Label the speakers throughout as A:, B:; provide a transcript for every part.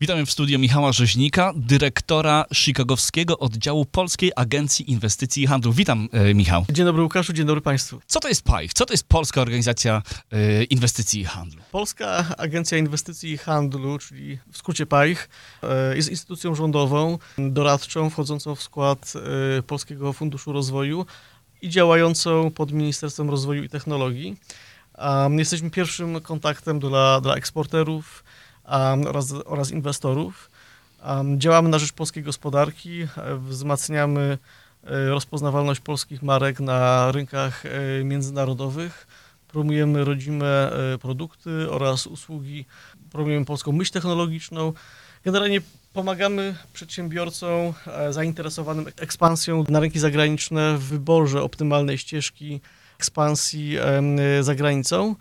A: Witamy w studiu Michała Rzeźnika, dyrektora chicagowskiego oddziału Polskiej Agencji Inwestycji i Handlu. Witam, e, Michał.
B: Dzień dobry Łukaszu, dzień dobry Państwu.
A: Co to jest PAIH? Co to jest Polska Organizacja e, Inwestycji i Handlu?
B: Polska Agencja Inwestycji i Handlu, czyli w skrócie PAIH, e, jest instytucją rządową, doradczą, wchodzącą w skład e, Polskiego Funduszu Rozwoju i działającą pod Ministerstwem Rozwoju i Technologii. Um, Jesteśmy pierwszym kontaktem dla, dla eksporterów oraz, oraz inwestorów. Um, Działamy na rzecz polskiej gospodarki, e, wzmacniamy e, rozpoznawalność polskich marek na rynkach e, międzynarodowych, promujemy rodzime produkty oraz usługi, promujemy polską myśl technologiczną. Generalnie pomagamy przedsiębiorcom zainteresowanym ekspansją na rynki zagraniczne w wyborze optymalnej ścieżki ekspansji za granicą.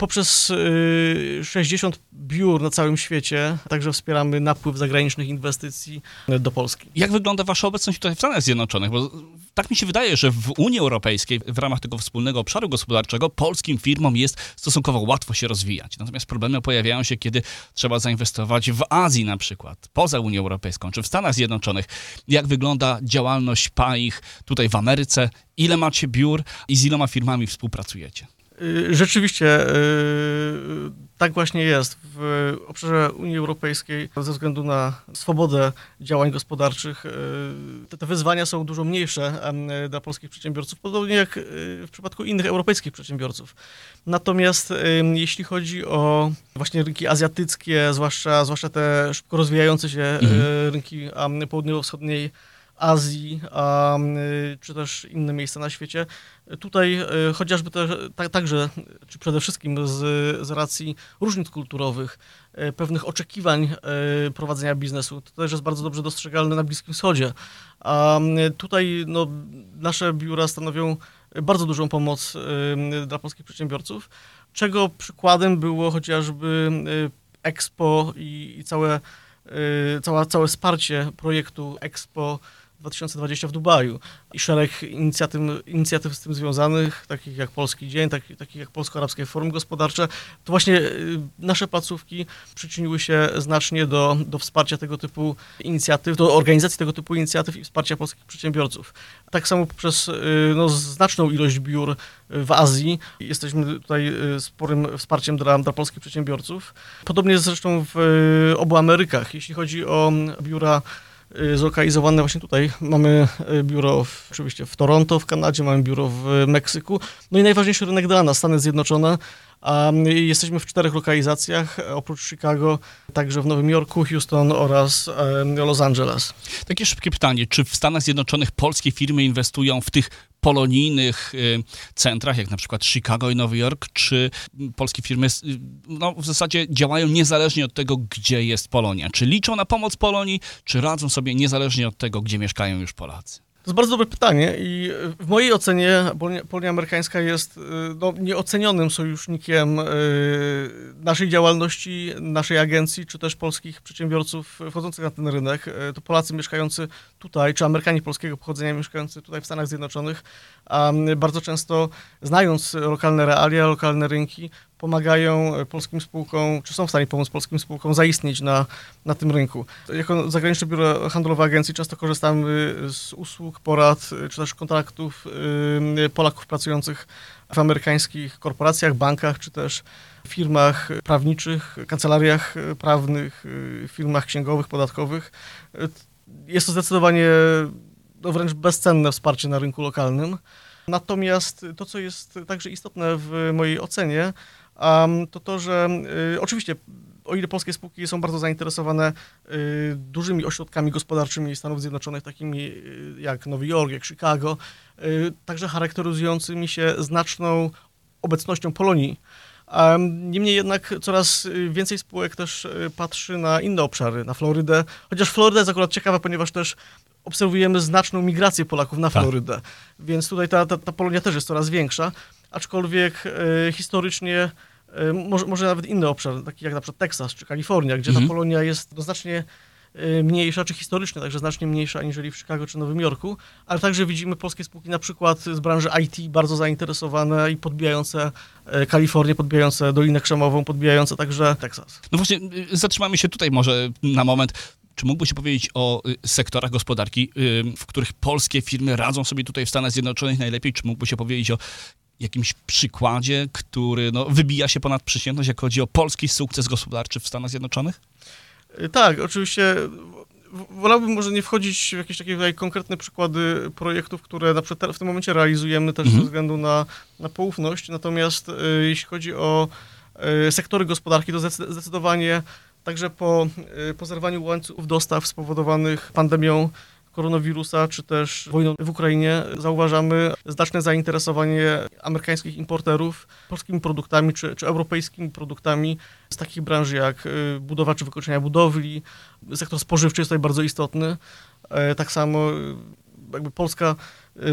B: Poprzez y, 60 biur na całym świecie także wspieramy napływ zagranicznych inwestycji do Polski.
A: Jak wygląda wasza obecność tutaj w Stanach Zjednoczonych? Bo tak mi się wydaje, że w Unii Europejskiej, w ramach tego wspólnego obszaru gospodarczego, polskim firmom jest stosunkowo łatwo się rozwijać. Natomiast problemy pojawiają się, kiedy trzeba zainwestować w Azji na przykład, poza Unią Europejską, czy w Stanach Zjednoczonych. Jak wygląda działalność PAIH tutaj w Ameryce? Ile macie biur i z iloma firmami współpracujecie?
B: Y, Rzeczywiście y, tak właśnie jest. W obszarze Unii Europejskiej ze względu na swobodę działań gospodarczych y, te, wyzwania są dużo mniejsze dla polskich przedsiębiorców, podobnie jak w przypadku innych europejskich przedsiębiorców. Natomiast jeśli chodzi o właśnie rynki azjatyckie, zwłaszcza, zwłaszcza te szybko rozwijające się
A: Mhm.
B: rynki południowo-wschodniej Azji, a, y, czy też inne miejsca na świecie. Tutaj y, chociażby ta, także, czy przede wszystkim z, z racji różnic kulturowych, y, pewnych oczekiwań prowadzenia biznesu, to też jest bardzo dobrze dostrzegalne na Bliskim Wschodzie. A tutaj no, nasze biura stanowią bardzo dużą pomoc dla polskich przedsiębiorców, czego przykładem było chociażby Expo i, i całe, cała, całe wsparcie projektu Expo 2020 w Dubaju i szereg inicjatyw, inicjatyw z tym związanych, takich jak Polski Dzień, takich, takich jak Polsko-Arabskie Forum Gospodarcze. To właśnie y, nasze placówki przyczyniły się znacznie do, do wsparcia tego typu inicjatyw, do organizacji tego typu inicjatyw i wsparcia polskich przedsiębiorców. Tak samo poprzez y, no, znaczną ilość biur w Azji. Jesteśmy tutaj y, sporym wsparciem dla, dla polskich przedsiębiorców. Podobnie zresztą w y, obu Amerykach. Jeśli chodzi o biura y, zlokalizowane właśnie tutaj. Mamy y, biuro w, oczywiście w Toronto, w Kanadzie, mamy biuro w Meksyku. No i najważniejszy rynek dla nas, Stany Zjednoczone. A y, jesteśmy w czterech lokalizacjach, e, oprócz Chicago, także w Nowym Jorku, Houston oraz Los Angeles.
A: Takie szybkie pytanie, czy w Stanach Zjednoczonych polskie firmy inwestują w tych polonijnych y, centrach, jak na przykład Chicago i Nowy Jork, czy polskie firmy y, no, w zasadzie działają niezależnie od tego, gdzie jest Polonia? Czy liczą na pomoc Polonii, czy radzą sobie niezależnie od tego, gdzie mieszkają już Polacy?
B: To jest bardzo dobre pytanie i w mojej ocenie Polonia, Amerykańska jest y, no, nieocenionym sojusznikiem y, naszej działalności, naszej agencji, czy też polskich przedsiębiorców wchodzących na ten rynek. To Polacy mieszkający tutaj, czy Amerykanie polskiego pochodzenia mieszkający tutaj w Stanach Zjednoczonych, bardzo często znając lokalne realia, lokalne rynki, pomagają e, polskim spółkom, czy są w stanie pomóc polskim spółkom zaistnieć na, na tym rynku. Jako zagraniczne biuro handlowe agencji często korzystamy z usług, porad, y, czy też kontaktów y, Polaków pracujących w amerykańskich korporacjach, bankach, czy też firmach prawniczych, kancelariach prawnych, firmach księgowych, podatkowych. Jest to zdecydowanie no wręcz bezcenne wsparcie na rynku lokalnym. Natomiast to, co jest także istotne w mojej ocenie, to to, że y, oczywiście o ile polskie spółki są bardzo zainteresowane y, dużymi ośrodkami gospodarczymi Stanów Zjednoczonych, takimi y, jak Nowy Jork, jak Chicago, także charakteryzującymi się znaczną obecnością Polonii. Em, Niemniej jednak coraz więcej spółek też patrzy na inne obszary, na Florydę, chociaż Floryda jest akurat ciekawa, ponieważ też obserwujemy znaczną migrację Polaków na
A: Tak.
B: Florydę, więc tutaj ta, ta, ta Polonia też jest coraz większa, aczkolwiek historycznie może, może nawet inny obszar, taki jak na przykład Teksas czy Kalifornia, gdzie
A: Mhm.
B: ta Polonia jest no, znacznie y, mniejsza, czy historycznie także znacznie mniejsza aniżeli w Chicago czy Nowym Jorku, ale także widzimy polskie spółki na przykład z branży IT bardzo zainteresowane i podbijające y, Kalifornię, podbijające Dolinę Krzemową, podbijające także Teksas.
A: No właśnie, y, zatrzymamy się tutaj może na moment. Czy mógłbyś się powiedzieć o sektorach gospodarki, w których polskie firmy radzą sobie tutaj w Stanach Zjednoczonych najlepiej? Czy mógłbyś się powiedzieć o jakimś przykładzie, który no, wybija się ponad przeciętność, jak chodzi o polski sukces gospodarczy w Stanach Zjednoczonych?
B: Y, tak, oczywiście wolałbym może nie wchodzić w jakieś takie tutaj konkretne przykłady projektów, które na przykład w tym momencie realizujemy też mhm. ze względu na, na poufność, natomiast y, jeśli chodzi o y, sektory gospodarki, to zdecydowanie także po, y, po zerwaniu łańcuchów dostaw spowodowanych pandemią koronawirusa, czy też wojną w Ukrainie, zauważamy znaczne zainteresowanie amerykańskich importerów polskimi produktami, czy, czy europejskimi produktami z takich branż jak y, budowa czy wykończenia budowli. Sektor spożywczy jest tutaj bardzo istotny. E, tak samo y, jakby Polska,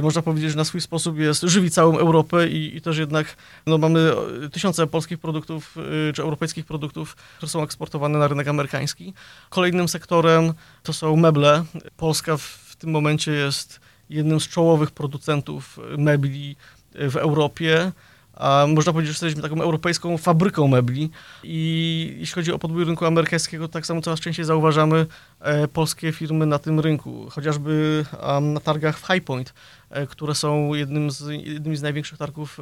B: można powiedzieć, że na swój sposób jest, żywi całą Europę i, i też jednak no, mamy tysiące polskich produktów czy europejskich produktów, które są eksportowane na rynek amerykański. Kolejnym sektorem to są meble. Polska w tym momencie jest jednym z czołowych producentów mebli w Europie. A można powiedzieć, że jesteśmy taką europejską fabryką mebli. I jeśli chodzi o podbój rynku amerykańskiego, tak samo coraz częściej zauważamy e, polskie firmy na tym rynku, chociażby na targach w High Point, e, które są jednym z, jednymi z największych targów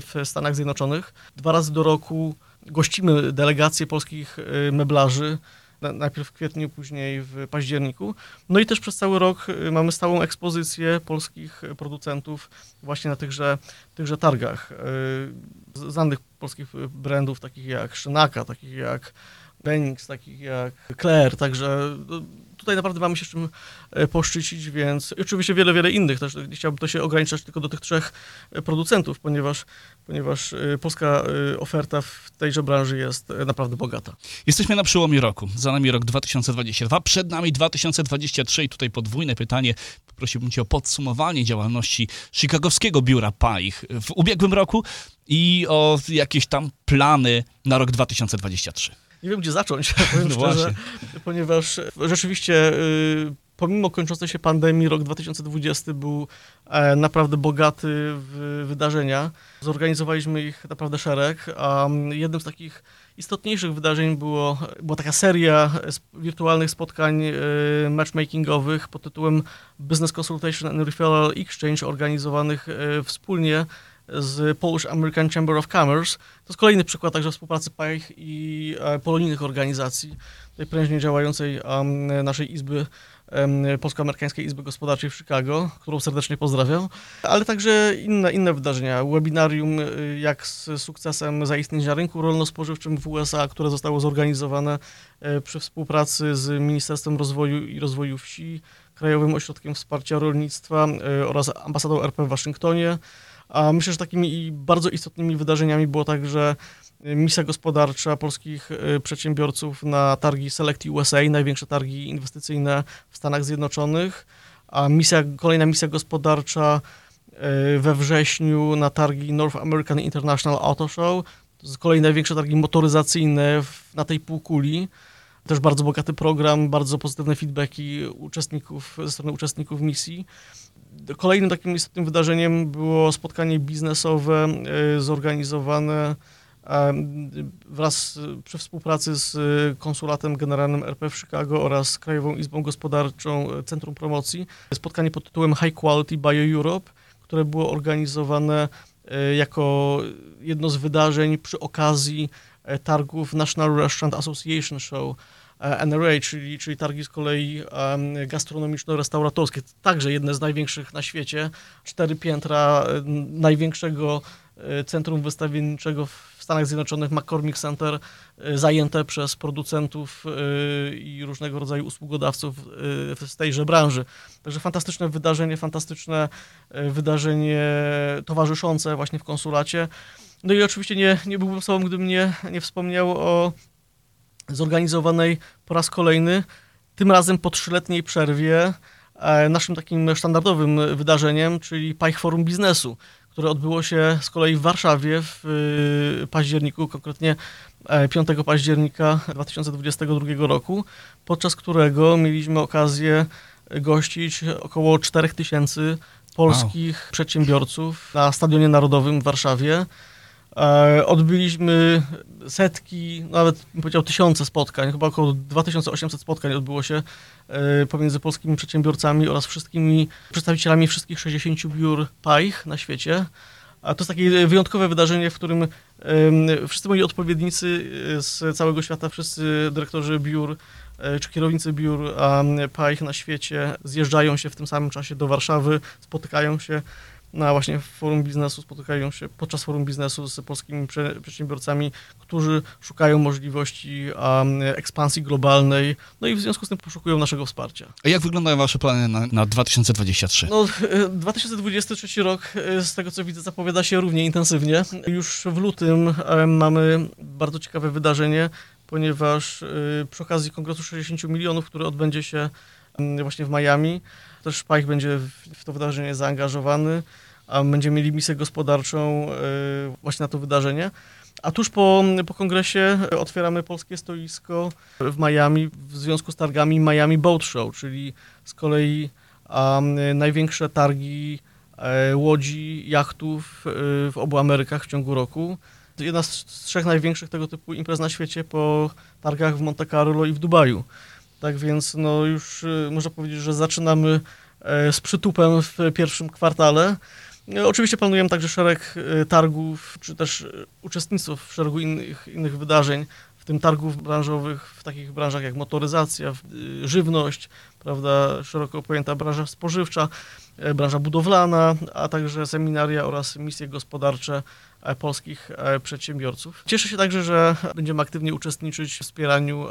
B: w Stanach Zjednoczonych. Dwa razy do roku gościmy delegacje polskich e, meblarzy, najpierw w kwietniu, później w październiku. No i też przez cały rok y, mamy stałą ekspozycję polskich producentów właśnie na tychże, tychże targach. Y, znanych polskich brandów, takich jak Szynaka, takich jak Benix, takich jak Claire, także no, tutaj naprawdę mamy się czym e, poszczycić, więc oczywiście wiele, wiele innych też. Nie chciałbym to się ograniczać tylko do tych trzech e, producentów, ponieważ, ponieważ e, polska oferta w tejże branży jest naprawdę bogata.
A: Jesteśmy na przełomie roku. Za nami rok 2022, przed nami 2023 i tutaj podwójne pytanie. Prosiłbym cię o podsumowanie działalności chicagowskiego biura PAIH w ubiegłym roku i o jakieś tam plany na rok 2023
B: nie wiem, gdzie zacząć, powiem no szczerze, ponieważ rzeczywiście y, pomimo kończącej się pandemii, rok 2020 był e, naprawdę bogaty w wydarzenia. Zorganizowaliśmy ich naprawdę szereg, a jednym z takich istotniejszych wydarzeń było, była taka seria wirtualnych spotkań e, matchmakingowych pod tytułem Business Consultation and Referral Exchange organizowanych e, wspólnie z Polish American Chamber of Commerce. To jest kolejny przykład także współpracy PAIH i e, polonijnych organizacji, tej prężnie działającej naszej izby, Polsko-Amerykańskiej Izby Gospodarczej w Chicago, którą serdecznie pozdrawiam, ale także inne, inne wydarzenia. Webinarium, e, jak z sukcesem zaistnieć na rynku rolno-spożywczym w USA, które zostało zorganizowane e, przy współpracy z Ministerstwem Rozwoju i Rozwoju Wsi, Krajowym Ośrodkiem Wsparcia Rolnictwa oraz ambasadą RP w Waszyngtonie. A myślę, że takimi bardzo istotnymi wydarzeniami było także y, misja gospodarcza polskich y, przedsiębiorców na targi Select USA, największe targi inwestycyjne w Stanach Zjednoczonych, a misja, kolejna misja gospodarcza y, we wrześniu na targi North American International Auto Show, to jest kolejne największe targi motoryzacyjne na tej półkuli. Też bardzo bogaty program, bardzo pozytywne feedbacki uczestników, ze strony uczestników misji. Kolejnym takim istotnym wydarzeniem było spotkanie biznesowe e, zorganizowane e, wraz przy współpracy z Konsulatem Generalnym RP w Chicago oraz Krajową Izbą Gospodarczą Centrum Promocji. Spotkanie pod tytułem High Quality Bio Europe, które było organizowane e, jako jedno z wydarzeń przy okazji targów National Restaurant Association Show E, NRA, czyli, czyli targi z kolei gastronomiczno-restauratorskie, także jedne z największych na świecie, cztery piętra e, największego e, centrum wystawienniczego w Stanach Zjednoczonych, McCormick Center, zajęte przez producentów i różnego rodzaju usługodawców z tejże branży. Także fantastyczne wydarzenie, fantastyczne wydarzenie towarzyszące właśnie w konsulacie. No i oczywiście nie, nie byłbym osobą, gdybym nie, nie wspomniał o zorganizowanej po raz kolejny, tym razem po trzyletniej przerwie, e, naszym takim sztandardowym wydarzeniem, czyli Pike Forum Biznesu, które odbyło się z kolei w Warszawie w y, październiku, konkretnie e, 5 października 2022 roku, podczas którego mieliśmy okazję gościć około 4000 polskich przedsiębiorców na Stadionie Narodowym w Warszawie. E, Odbyliśmy setki, nawet bym powiedział tysiące spotkań, chyba około 2800 spotkań odbyło się e, pomiędzy polskimi przedsiębiorcami oraz wszystkimi przedstawicielami wszystkich 60 biur PAIH na świecie. A to jest takie wyjątkowe wydarzenie, w którym wszyscy moi odpowiednicy e, z całego świata, wszyscy dyrektorzy biur czy kierownicy biur PAIH na świecie zjeżdżają się w tym samym czasie do Warszawy, spotykają się na właśnie forum biznesu, spotykają się podczas forum biznesu z polskimi prze, przedsiębiorcami, którzy szukają możliwości um, ekspansji globalnej, no i w związku z tym poszukują naszego wsparcia.
A: A jak wyglądają wasze plany na, na 2023?
B: No, e, 2023 rok, e, z tego co widzę, zapowiada się równie intensywnie. Już w lutym e, mamy bardzo ciekawe wydarzenie, ponieważ e, przy okazji Kongresu 60 milionów, który odbędzie się właśnie w Miami, też Szpajch będzie w, to wydarzenie zaangażowany, a będziemy mieli misję gospodarczą e, właśnie na to wydarzenie. A tuż po, po kongresie otwieramy polskie stoisko w Miami w związku z targami Miami Boat Show, czyli z kolei um, największe targi e, łodzi, jachtów e, w obu Amerykach w ciągu roku. Jedna z trzech największych tego typu imprez na świecie po targach w Monte Carlo i w Dubaju. Tak więc no już e, można powiedzieć, że zaczynamy e, z przytupem w pierwszym kwartale. E, Oczywiście planujemy także szereg e, targów, czy też uczestnictw w szeregu innych, innych wydarzeń, w tym targów branżowych, w takich branżach jak motoryzacja, y, żywność, prawda, szeroko pojęta branża spożywcza, branża budowlana, a także seminaria oraz misje gospodarcze polskich przedsiębiorców. Cieszę się także, że będziemy aktywnie uczestniczyć w wspieraniu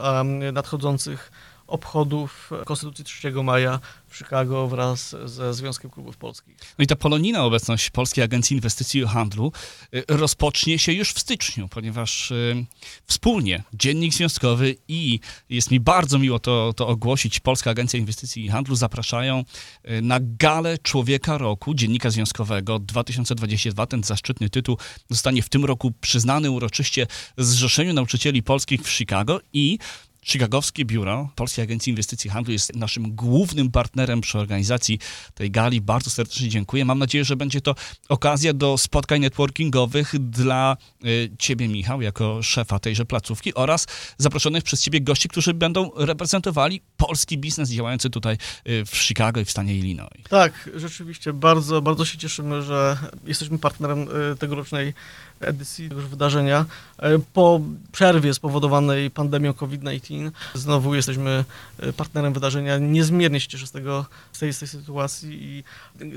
B: nadchodzących obchodów Konstytucji 3 maja w Chicago wraz ze Związkiem Klubów Polskich.
A: No i ta polonijna obecność Polskiej Agencji Inwestycji i Handlu y, rozpocznie się już w styczniu, ponieważ y, wspólnie Dziennik Związkowy i jest mi bardzo miło to, to ogłosić, Polska Agencja Inwestycji i Handlu zapraszają y, na galę Człowieka Roku Dziennika Związkowego 2022. Ten zaszczytny tytuł zostanie w tym roku przyznany uroczyście Zrzeszeniu Nauczycieli Polskich w Chicago i Chicagowskie Biuro Polskiej Agencji Inwestycji i Handlu jest naszym głównym partnerem przy organizacji tej gali. Bardzo serdecznie dziękuję. Mam nadzieję, że będzie to okazja do spotkań networkingowych dla y, Ciebie, Michał, jako szefa tejże placówki oraz zaproszonych przez Ciebie gości, którzy będą reprezentowali polski biznes działający tutaj y, w Chicago i w stanie Illinois.
B: Tak, rzeczywiście bardzo, bardzo się cieszymy, że jesteśmy partnerem e, tegorocznej edycji tegoż wydarzenia. E, Po przerwie spowodowanej pandemią COVID-19 znowu jesteśmy e, partnerem wydarzenia. Niezmiernie się cieszę z, tego, z, tej, z tej sytuacji i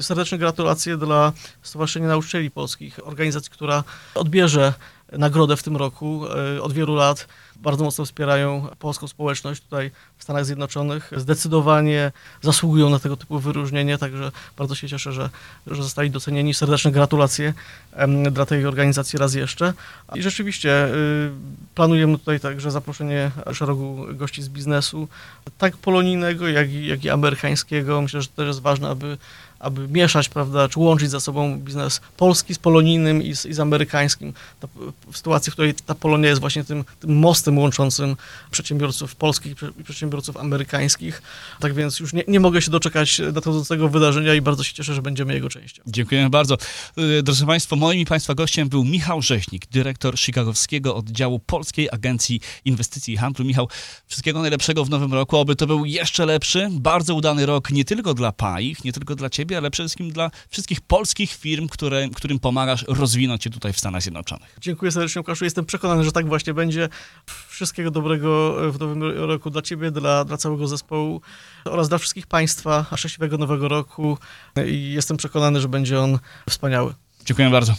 B: serdeczne gratulacje dla Stowarzyszenia Nauczycieli Polskich, organizacji, która odbierze nagrodę w tym roku e, od wielu lat. Bardzo mocno wspierają polską społeczność tutaj w Stanach Zjednoczonych. Zdecydowanie zasługują na tego typu wyróżnienie, także bardzo się cieszę, że, że zostali docenieni. Serdeczne gratulacje dla tej organizacji raz jeszcze. I rzeczywiście y, planujemy tutaj także zaproszenie szeregu gości z biznesu, tak polonijnego, jak i, jak i amerykańskiego. Myślę, że to też jest ważne, aby aby mieszać, prawda, czy łączyć ze sobą biznes polski z polonijnym i z, i z amerykańskim. W sytuacji, w której ta Polonia jest właśnie tym, tym mostem łączącym przedsiębiorców polskich i prze- i przedsiębiorców amerykańskich. Tak więc już nie, nie mogę się doczekać nadchodzącego wydarzenia i bardzo się cieszę, że będziemy jego częścią.
A: Dziękujemy bardzo. Y, Drodzy Państwo, moim i Państwa gościem był Michał Rzeźnik, dyrektor chicagowskiego oddziału Polskiej Agencji Inwestycji i Handlu. Michał, wszystkiego najlepszego w nowym roku, oby to był jeszcze lepszy, bardzo udany rok nie tylko dla PAIH, nie tylko dla Ciebie, ale przede wszystkim dla wszystkich polskich firm, które, którym pomagasz rozwinąć się tutaj w Stanach Zjednoczonych.
B: Dziękuję serdecznie, Łukaszu. Jestem przekonany, że tak właśnie będzie. Wszystkiego dobrego w nowym roku dla Ciebie, dla, dla całego zespołu oraz dla wszystkich Państwa. Szczęśliwego nowego roku i jestem przekonany, że będzie on wspaniały.
A: Dziękuję bardzo.